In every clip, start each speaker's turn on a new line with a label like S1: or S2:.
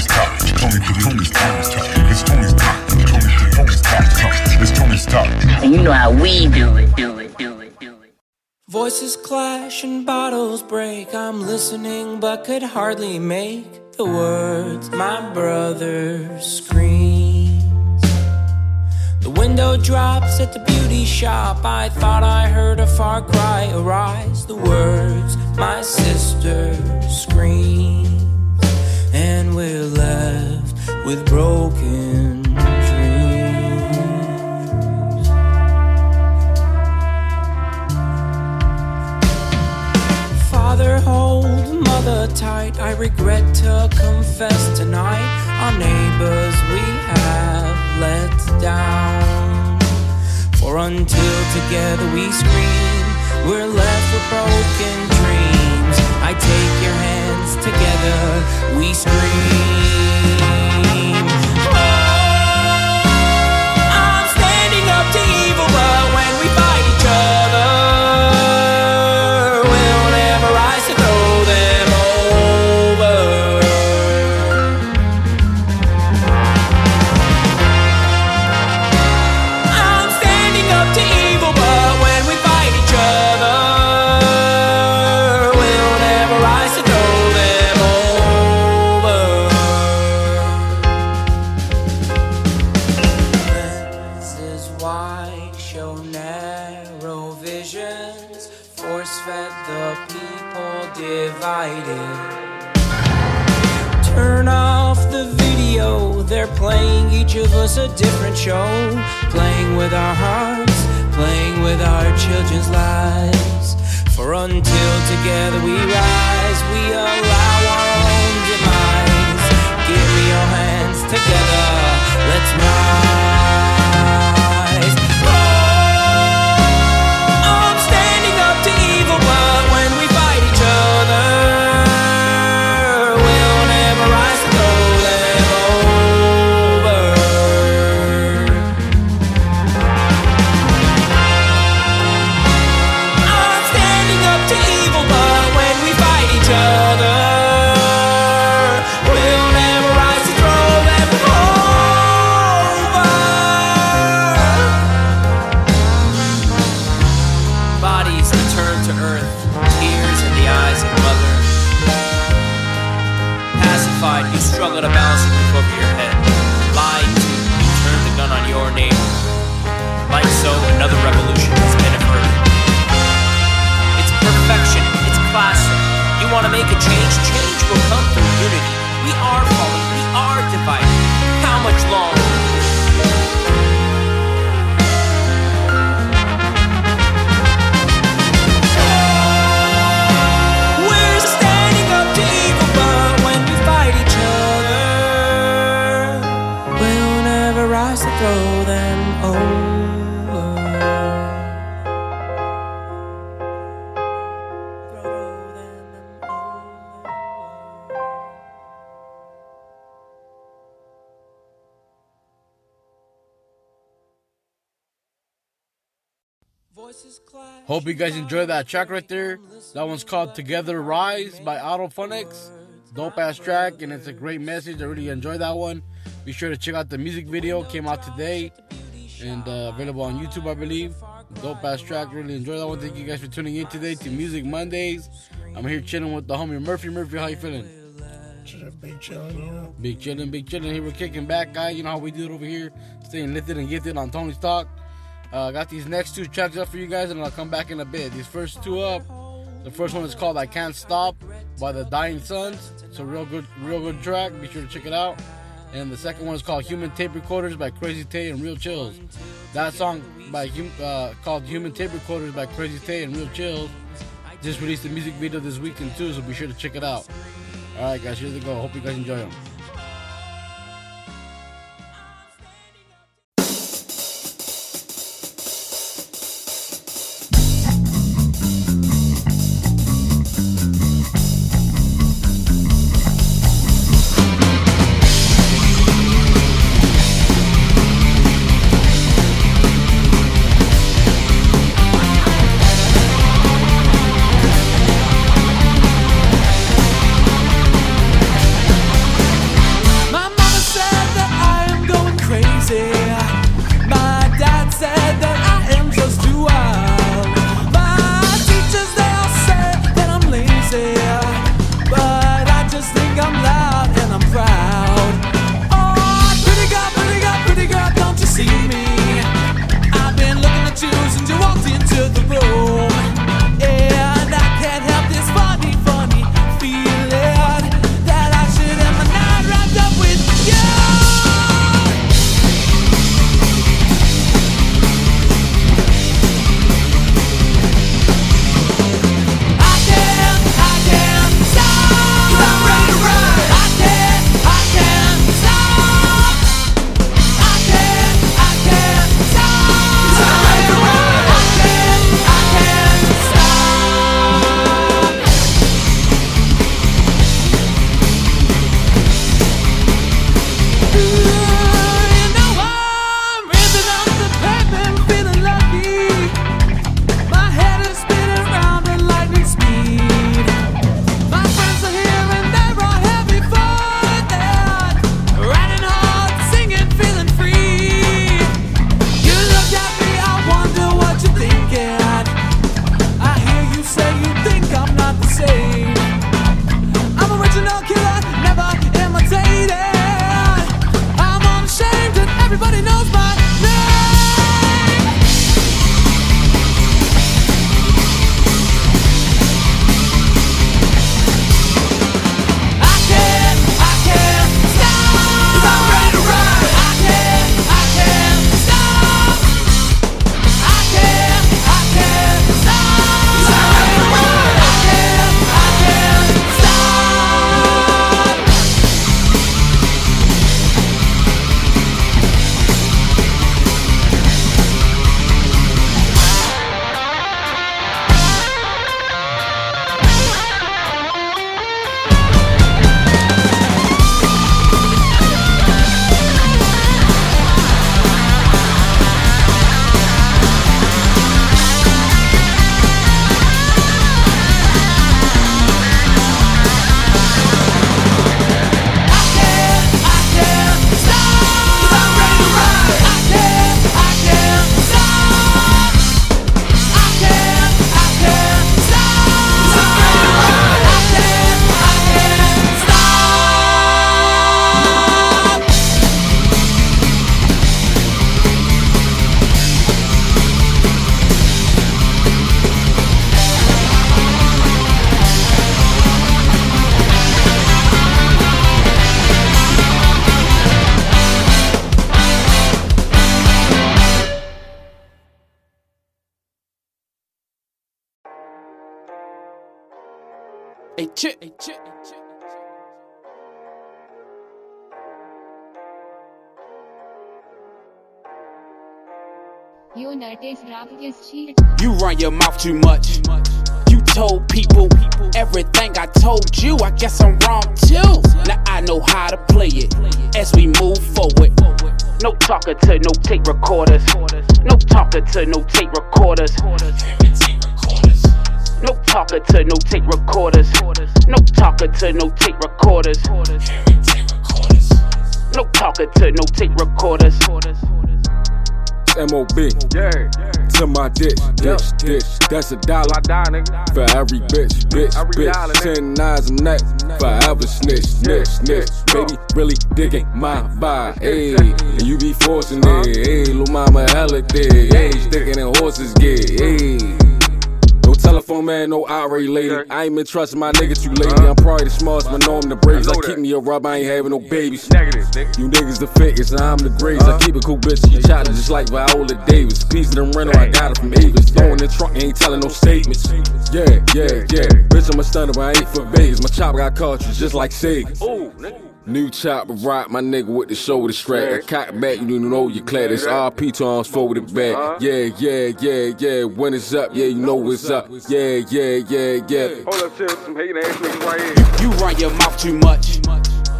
S1: Tony's talk. Tony, Tony's Tony's talk. It's Tony's talk. Tony, Tony's talk. It's Tony's talk.
S2: And you know how we do it, do it, do it, do it.
S3: Voices clash and bottles break. I'm listening but could hardly make the words my brother screams. The window drops at the beauty shop. I thought I heard a far cry arise. The words my sister screams. We're left with broken dreams. Father, hold mother tight. I regret to confess tonight. Our neighbors we have let down. For until together we scream, we're left with broken dreams. We scream. They're playing each of us a different show. Playing with our hearts, playing with our children's lives. For until together we rise, we allow our own demise. Give me your hands together, let's rise. Earth, tears in the eyes of mother. Pacified, you struggle to balance the roof over your head. Lied to, you turned the gun on your neighbor. Like so, another revolution has been averted. It's perfection, it's classic. You want to make a change? Change will come through unity. We are fallen, we are divided. How much longer? Throw them.
S4: Hope you guys enjoyed that track right there. That one's called Together Rise by Autofunix. Dope ass track, and it's a great message. I really enjoyed that one. Be sure to check out the music video. Came out today and uh, available on YouTube, I believe. Dope ass track. Really enjoyed that one. Thank you guys for tuning in today to Music Mondays. I'm here chilling with the homie Murphy. Murphy, how you feeling?
S5: Big chillin', you know.
S4: Big chilling, big chilling. Here we're kicking back, guys. You know how we do it over here. Staying lifted and gifted on Tony's Talk. Uh, got these next two tracks up for you guys, and I'll come back in a bit. These first two up. The first one is called "I Can't Stop" by the Dying Suns. It's a real good, real good track. Be sure to check it out. And the second one is called "Human Tape Recorders" by Krazy Tae and Real Chillz. That song by uh, called "Human Tape Recorders" by Krazy Tae and Real Chillz just released a music video this weekend too, so be sure to check it out. All right, guys, here they go. Hope you guys enjoy them.
S6: Chick, hey, chick.
S7: Your nut is rap is cheat.
S6: You run your mouth too much. You told people everything I told you. I guess I'm wrong too. Now I know how to play it as we move forward. No talker to no tape recorders. No talker to no tape recorders. No talker to no tape recorders. No talker to no tape recorders. No talker to no tape recorders.
S8: MOB. To my ditch, ditch, ditch. That's a dollar for every bitch, bitch, bitch. Ten nines a night, forever snitch, snitch, snitch. Baby, really digging my vibe, ayy. And you be forcing it, ayy. Lil' mama hella thick, ayy. Sticking in horses get, ayy. Telephone man, no irate lady. I ain't been trusting my niggas too lately. I'm probably the smartest, but know I'm the bravest. I keep me a rub, I ain't having no babies. You niggas the fakest, and I'm the greatest. I keep it cool, bitch. You child just like Viola Davis. Piece of them rental, I got it from Avis. Throwing the trunk, ain't telling no statements. Yeah, yeah, yeah. Bitch, I'm a stunner, but I ain't for Vegas. My chop got cartridge, just like Sega. New chopper rock, my nigga with the shoulder strap. I cock back, you know you clad. It's RP to arms forward back. Uh-huh. Yeah, yeah, yeah, yeah. When it's up, yeah, you know what's up. Yeah, yeah, yeah, yeah.
S9: Hold up, chill. Some hating ass niggas right here.
S6: You run your mouth too much.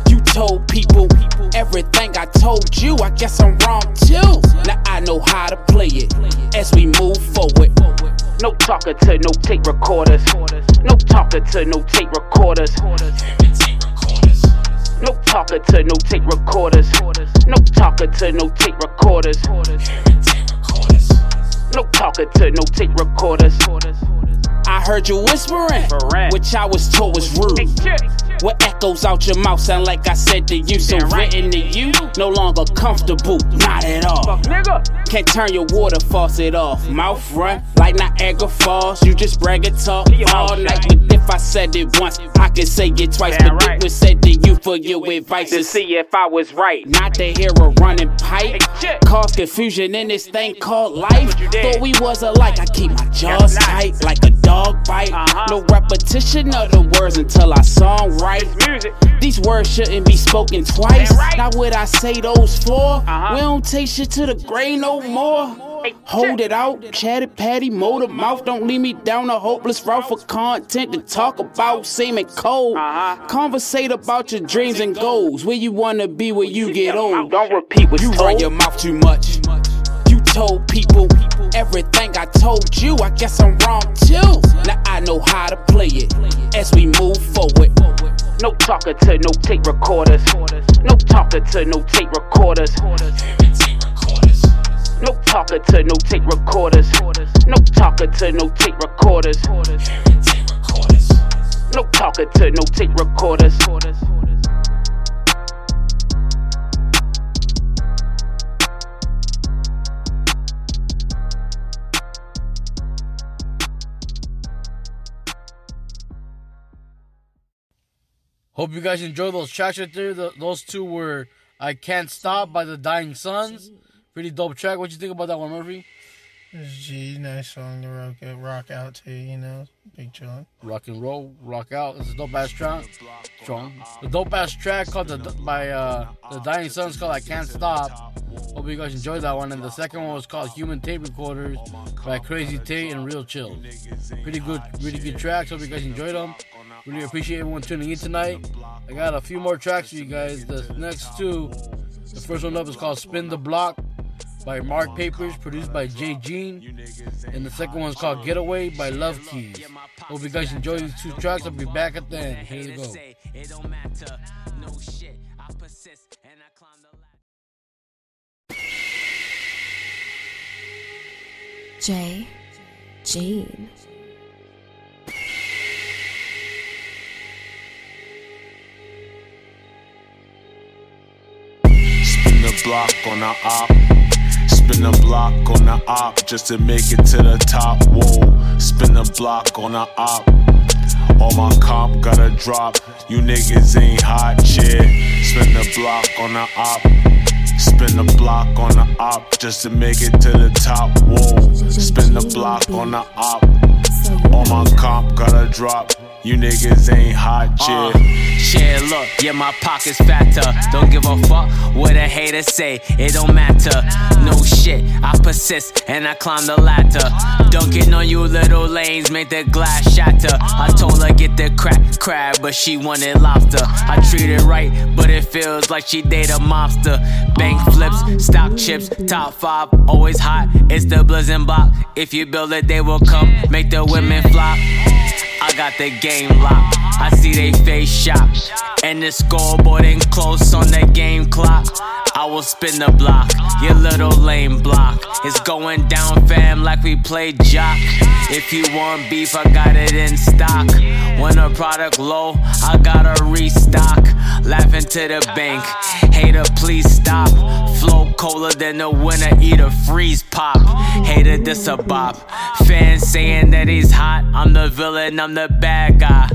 S6: You told people everything I told you. I guess I'm wrong too. Now I know how to play it as we move forward. No talker to no tape recorders. No talker to no tape recorders. No talker to no tape recorders. No talker to no tape recorders. No talker to no tape recorders. I heard you whispering, which I was told was rude. What echoes out your mouth sound like I said to you, so written to you, no longer comfortable, not at all. Can't turn your water faucet off. Mouth run like Niagara Falls. You just brag and talk all night. But if I said it once, I could say it twice. But it was said to you for your advice to see if I was right. Not to hear a running pipe. Cause confusion in this thing called life. Thought we was alike. I keep my jaws tight like a dog bite. No repetition of the words until I song right. These words shouldn't be spoken twice. Not would I say those 4 uh-huh. We don't take shit to the grave no more. Hold it out, chatty patty, motor mouth. Don't lead me down a hopeless route for content to talk about seeming cold. Uh-huh. Conversate about your dreams and goals. Where you wanna be when you get old. Don't repeat what you run your mouth too much. You told people everything I told you. I guess I'm wrong too. Now I know how to play it as we move forward. No talker to no tape recorders. No talker to no tape recorders. No talker to no tape recorders. No talker to no tape recorders. No talker to no tape recorders.
S4: Hope you guys enjoyed those tracks right there. The, those two were I Can't Stop by the Dying Suns. Pretty dope track. What you think about that one, Murphy?
S5: It's G, nice song to rock, rock out to, you know. Big chillin'.
S4: Rock and roll, rock out. It's a dope ass track. Strong. The dope ass track called the by uh the Dying Suns called I Can't Stop. Hope you guys enjoyed that one. And the second one was called Human Tape Recorders by Krazy Tae and Real Chill. Pretty good, really good tracks. Hope you guys enjoyed them. Really appreciate everyone tuning in tonight. I got a few more tracks for you guys. The next two, the first one up is called Spin the Block by Marc Papers, produced by Jay Jean. And the second one is called Getaway by Love Keyyz. Hope you guys enjoy these two tracks. I'll be back at the end. Here you go.
S10: It don't
S11: block on the op. Spin a block on the op just to make it to the top. Whoa. Spin a block on the op. All my comp gotta drop. You niggas ain't hot shit. Spin the block on the op. Spin the block on the op just to make it to the top. Whoa. Spin the block on the op. All my comp gotta drop.
S6: You niggas ain't hot,
S10: Uh,
S6: shit.
S10: yeah, look, yeah, my pocket's fatter. Don't give a fuck what a hater say, it don't matter. No shit, I persist and I climb the ladder. Dunking on you little lanes, make the glass shatter. I told her get the crack crab, but she wanted lobster. I treat it right, but it feels like she date a mobster. Bank flips, stock chips, top five, always hot. It's the blizzard block. If you build it, they will come, make the women flop. I got the game locked. I see they face shop. And the scoreboard ain't close on the game clock. I will spin the block, your little lame block. It's going down, fam, like we play jock. If you want beef, I got it in stock. When a product low, I gotta restock. Laughing to the bank, hater, please stop. Flow colder than the winter, eat a freeze pop. Hater, this a bop. Fans saying that he's hot, I'm the villain, I'm the bad guy.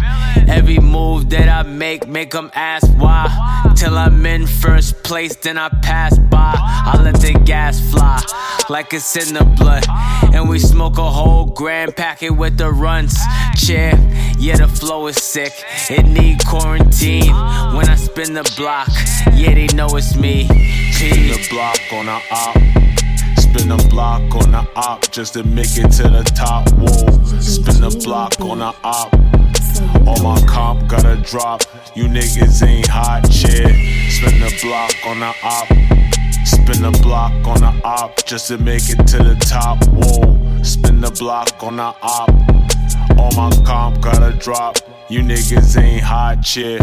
S10: Every move that I make, make them ask why. Till I'm in first place, then I pass by. I let the gas fly, like it's in the blood. And we smoke a whole grand packet with the runs. Chair, yeah, the flow is sick. It need quarantine when I spin the block. Yeah, they know it's me.
S6: Spin the block on a op. Spin the block on the op just to make it to the top. Whoa. Spin the block on the op. All my comp gotta drop. You niggas ain't hot shit. Spin the block on the op. Spin the block on the op just to make it to the top. Whoa. Spin the block on the op. All my comp gotta drop. You niggas ain't hot shit.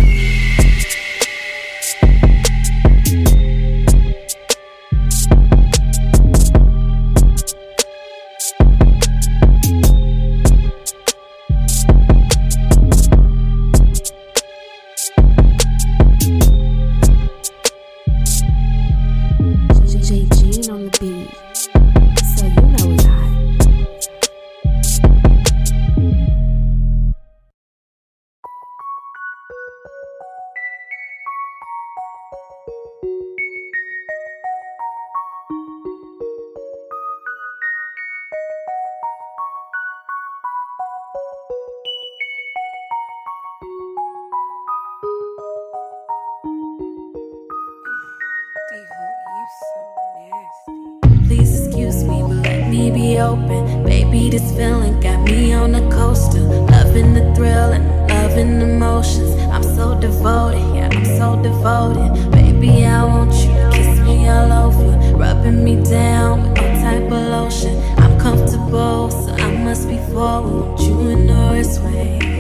S12: Open. Baby, this feeling got me on a coaster. Loving the thrill and loving the motions. I'm so devoted, yeah, I'm so devoted. Baby, I want you to kiss me all over. Rubbing me down with no type of lotion. I'm comfortable, so I must be forward. You in the worst way.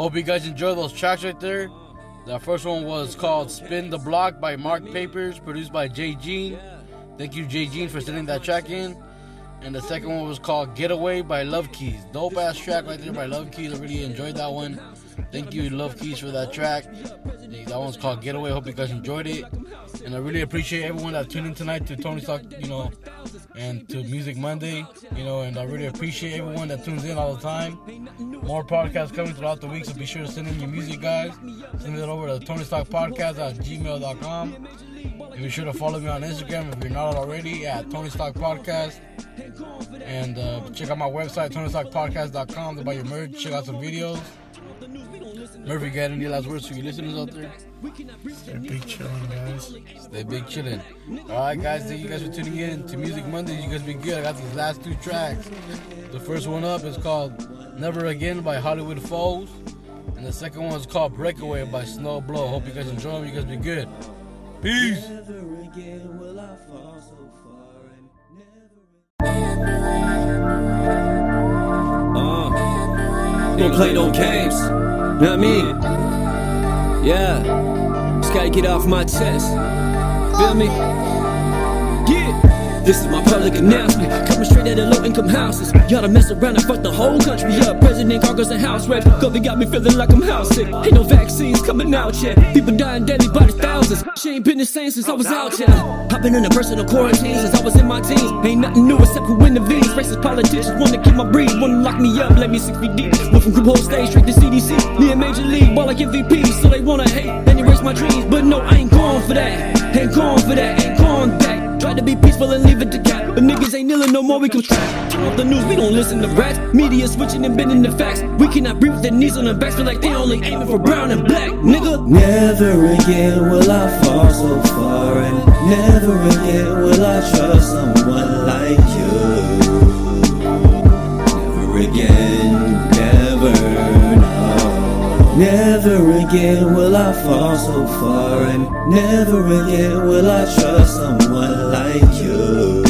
S4: Hope you guys enjoy those tracks right there. The first one was called Spin the Block by Marc Papers, produced by Jay Jean. Thank you, Jay Jean, for sending that track in. And the second one was called Getaway by Love Keyyz. Dope ass track right there by Love Keyyz. I really enjoyed that one. Thank you, Love Keyyz, for that track. That one's called Getaway. Hope you guys enjoyed it. And I really appreciate everyone that tuned in tonight to Tony Talk, you know, and to Music Monday, you know, and I really appreciate everyone that tunes in all the time. More podcasts coming throughout the week, so be sure to send in your music, guys. Send it over to Tony Stock Podcast at gmail.com. And be sure to follow me on Instagram if you're not already at Tony Stock Podcast. And uh, check out my website, TonyStockPodcast.com to buy your merch, check out some videos. Murphy, got any last words for your listeners out there?
S5: Stay big chilling, guys.
S4: Stay big chilling. All right, guys. Thank you guys for tuning in to Music Monday. You guys be good. I got these last two tracks. The first one up is called Never Again by Hollywood Fos. And the second one is called Breakaway by Sno Blow. Hope you guys enjoy them. You guys be good. Peace.
S13: Don't play no games. Not me. Yeah. Just gotta get off my chest. Feel me? This is my public announcement. Coming straight out of low income houses. Y'all to mess around and fuck the whole country up. President Congress and House reps. COVID got me feeling like I'm house sick. Ain't no vaccines coming out yet. People dying daily by the thousands. She ain't been the same since I was out yet. I've been in a personal quarantine since I was in my teens. Ain't nothing new except the V's. Racist politicians wanna keep my breed. Wanna lock me up, let me six feet deep. Went from group whole stage straight to CDC. Me and Major League, ball like MVP. So they wanna hate and erase my dreams. But no, I ain't going for that. Ain't going for that. Ain't going back. Try to be peaceful and leave it to cat. But niggas ain't kneeling no more, we can track. Turn off the news, we don't listen to rats. Media switching and bending the facts. We cannot breathe with their knees on their backs. Feel like they only aiming for brown and black, nigga.
S14: Never again will I fall so far, and never again will I trust someone like you. Never again, Never again will I fall so far, and never again will I trust someone like you.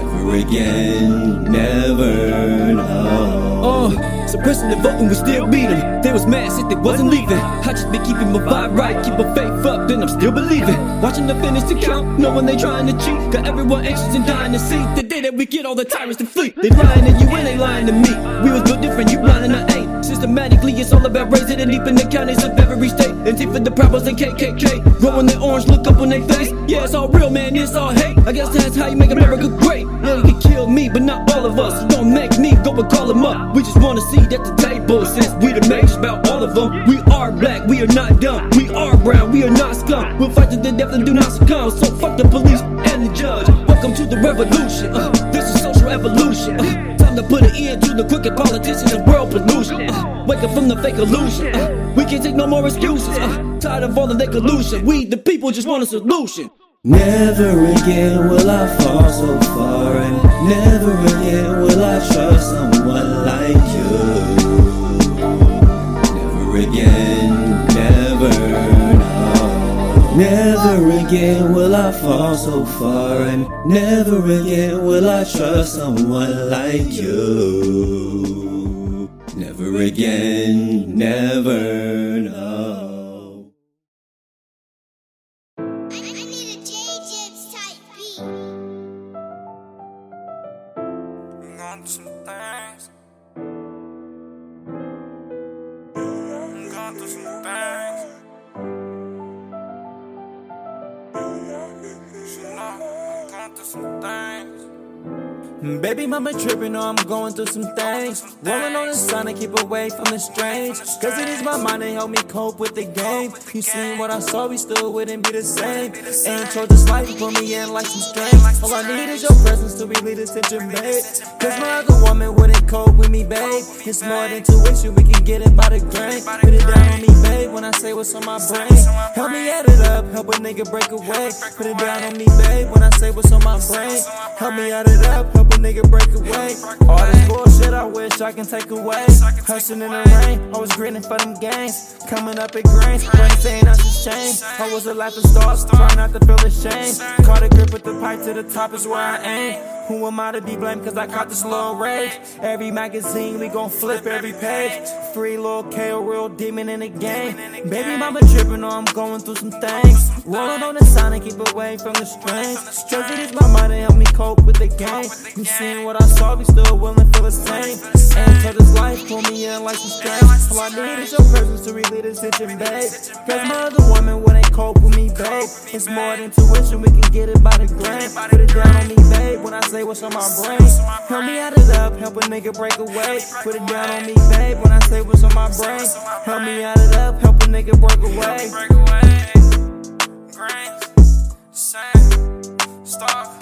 S14: Never again, never, no.
S13: Uh, suppressing the vote and we still beat 'em. They was mad since they wasn't leaving. I just been keeping my vibe right, keep my faith up, then I'm still believing. Watching the finish to count, knowing they trying to cheat. Got everyone anxious and dying to see the that we get all the tyrants to flee. They lying to you and they lying to me. We was built different, you blind and I ain't. Systematically, it's all about raising it deep in the counties of every state. And for the problems and KKK. Growing their orange, look up on their face. Yeah, it's all real, man, it's all hate. I guess that's how you make America great. Yeah, you can kill me, but not all of us. Don't make me go and call them up. We just wanna see at the table since we the majors about all of them. We are black, we are not dumb. We are brown, we are not scum. We'll fight to the death and do not succumb. So fuck the police and the judge. Welcome to the revolution. Uh, this is social evolution. Uh, time to put an end to the crooked politicians and world pollution. Uh, wake up from the fake illusion. Uh, we can't take no more excuses. Uh, tired of all of their collusion. We the people just want a solution.
S14: Never again will I fall so far, and never again will I trust someone like you. Never again will I fall so far, and never again will I trust someone like you. Never again, never, no.
S3: Mm,
S15: baby mama tripping, know I'm going through some things. Rolling on the sun to keep away from the strange. Cause it is my mind to help me cope with the game. You seen what I saw, we still wouldn't be the same. Ain't told this life to put me in like some strength. All I need is your presence to relieve this tension, babe. Cause my other woman wouldn't cope with me, babe. It's more than tuition, we can get it by the grain. Put it down on me, babe, when I say what's on my brain. Help me add it up, help a nigga break away. Put it down on me, babe, when I say what's on my brain. Help me add it up, help a nigga break away. All this bullshit I wish I can take away. Hustling in the rain, I was grinning for them gains. Coming up at grains, brain saying nothing's changed. I was a laughing star, trying not to feel ashamed. Caught a grip with the pipe to the top is where I aim. Who am I to be blamed? Cause I caught this little rage. Every magazine, we gon' flip every page. Free little K, real demon in the game. Baby mama trippin', I'm going through some things. Rolling on the sign and keep away from the strains. Cause it is my mind to help me cope with the game. You seen what I saw, we still willing for the same. And till this life pull me in like some strings. All I need is your presence to relieve this tension, babe. Cause my other woman wouldn't cope with me, babe. It's more than tuition, we can get it by the grain. Put it down on me, babe, when I say what's on my brain. Help me add it up, help a nigga break away. Put it down on me, babe, when I say what's on my brain. Help me add it up, help a nigga break away.
S3: Grains, sand, stuff,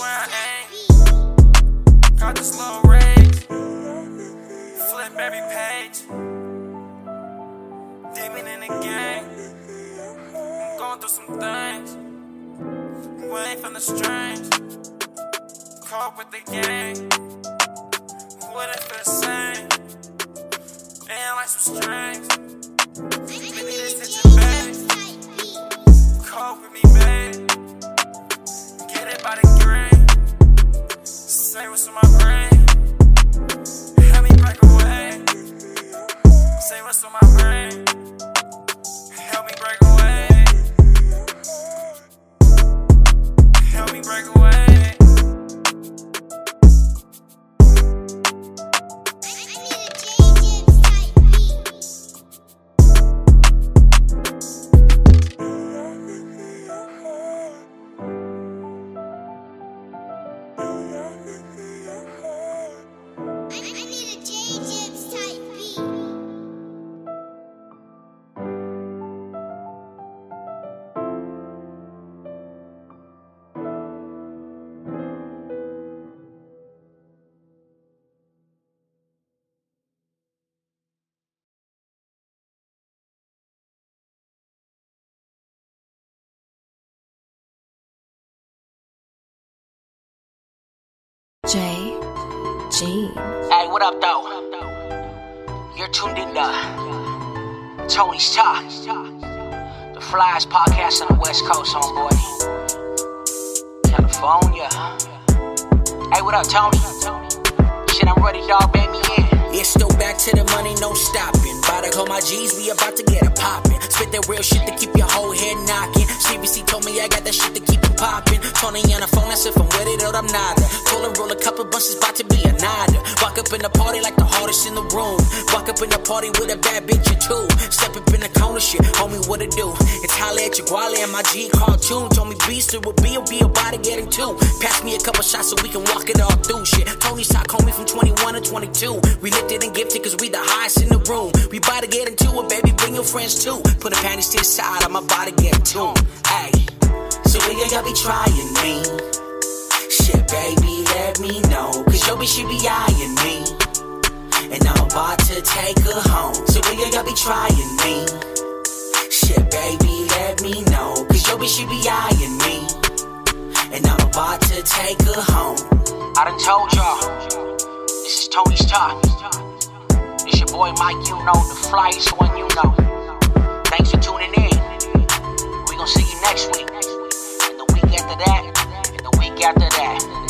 S3: where I this little rage. Flip every page. Demon in the game. I'm going through some things. Away from the strange. Cope with the game. Wouldn't feel the same. Like some strings. Me this attention, babe. Cope with me, babe.
S11: J. G.
S16: Hey, what up, though? You're tuned in to Tony's Talk, the flyest podcast on the West Coast, homeboy. California. Hey, what up, Tony? Shit, I'm ready, dog. In.
S17: It's still back to the money, no stopping. About to call my G's, we about to get it poppin'. Spit that real shit to keep your whole head knocking. CBC told me I got that shit to keep it poppin'. Tony on the phone, that's if I'm with it or I'm not. Pull and roll a couple bunches, about to be a nada. Walk up in the party like the hardest in the room. Walk up in the party with a bad bitch or two. Step up in the corner, shit, homie, what it do? It's holla at your guale and my G cartoon. Told me beast it would be, will be about to get two. Pass me a couple shots so we can walk it all through shit. Tony's talk, homie, from 21 to 22. We and gifted cause we the highest in the room. We about to get into it, baby, bring your friends too. Put the panties to the side, I'm about to get to 'em. Hey, so when y'all be trying me? Shit, baby, let me know. Cause your bitch, she be eyeing me. And I'm about to take her home. So when y'all be trying me? Shit, baby, let me know. Cause your bitch, she be eyeing me. And I'm about to take her home.
S16: I done told y'all. This is Tony's Talk. It's your boy Mike, you know, the flyest one you know. Thanks for tuning in. We're gonna see you next week. And the week after that. And the week after that.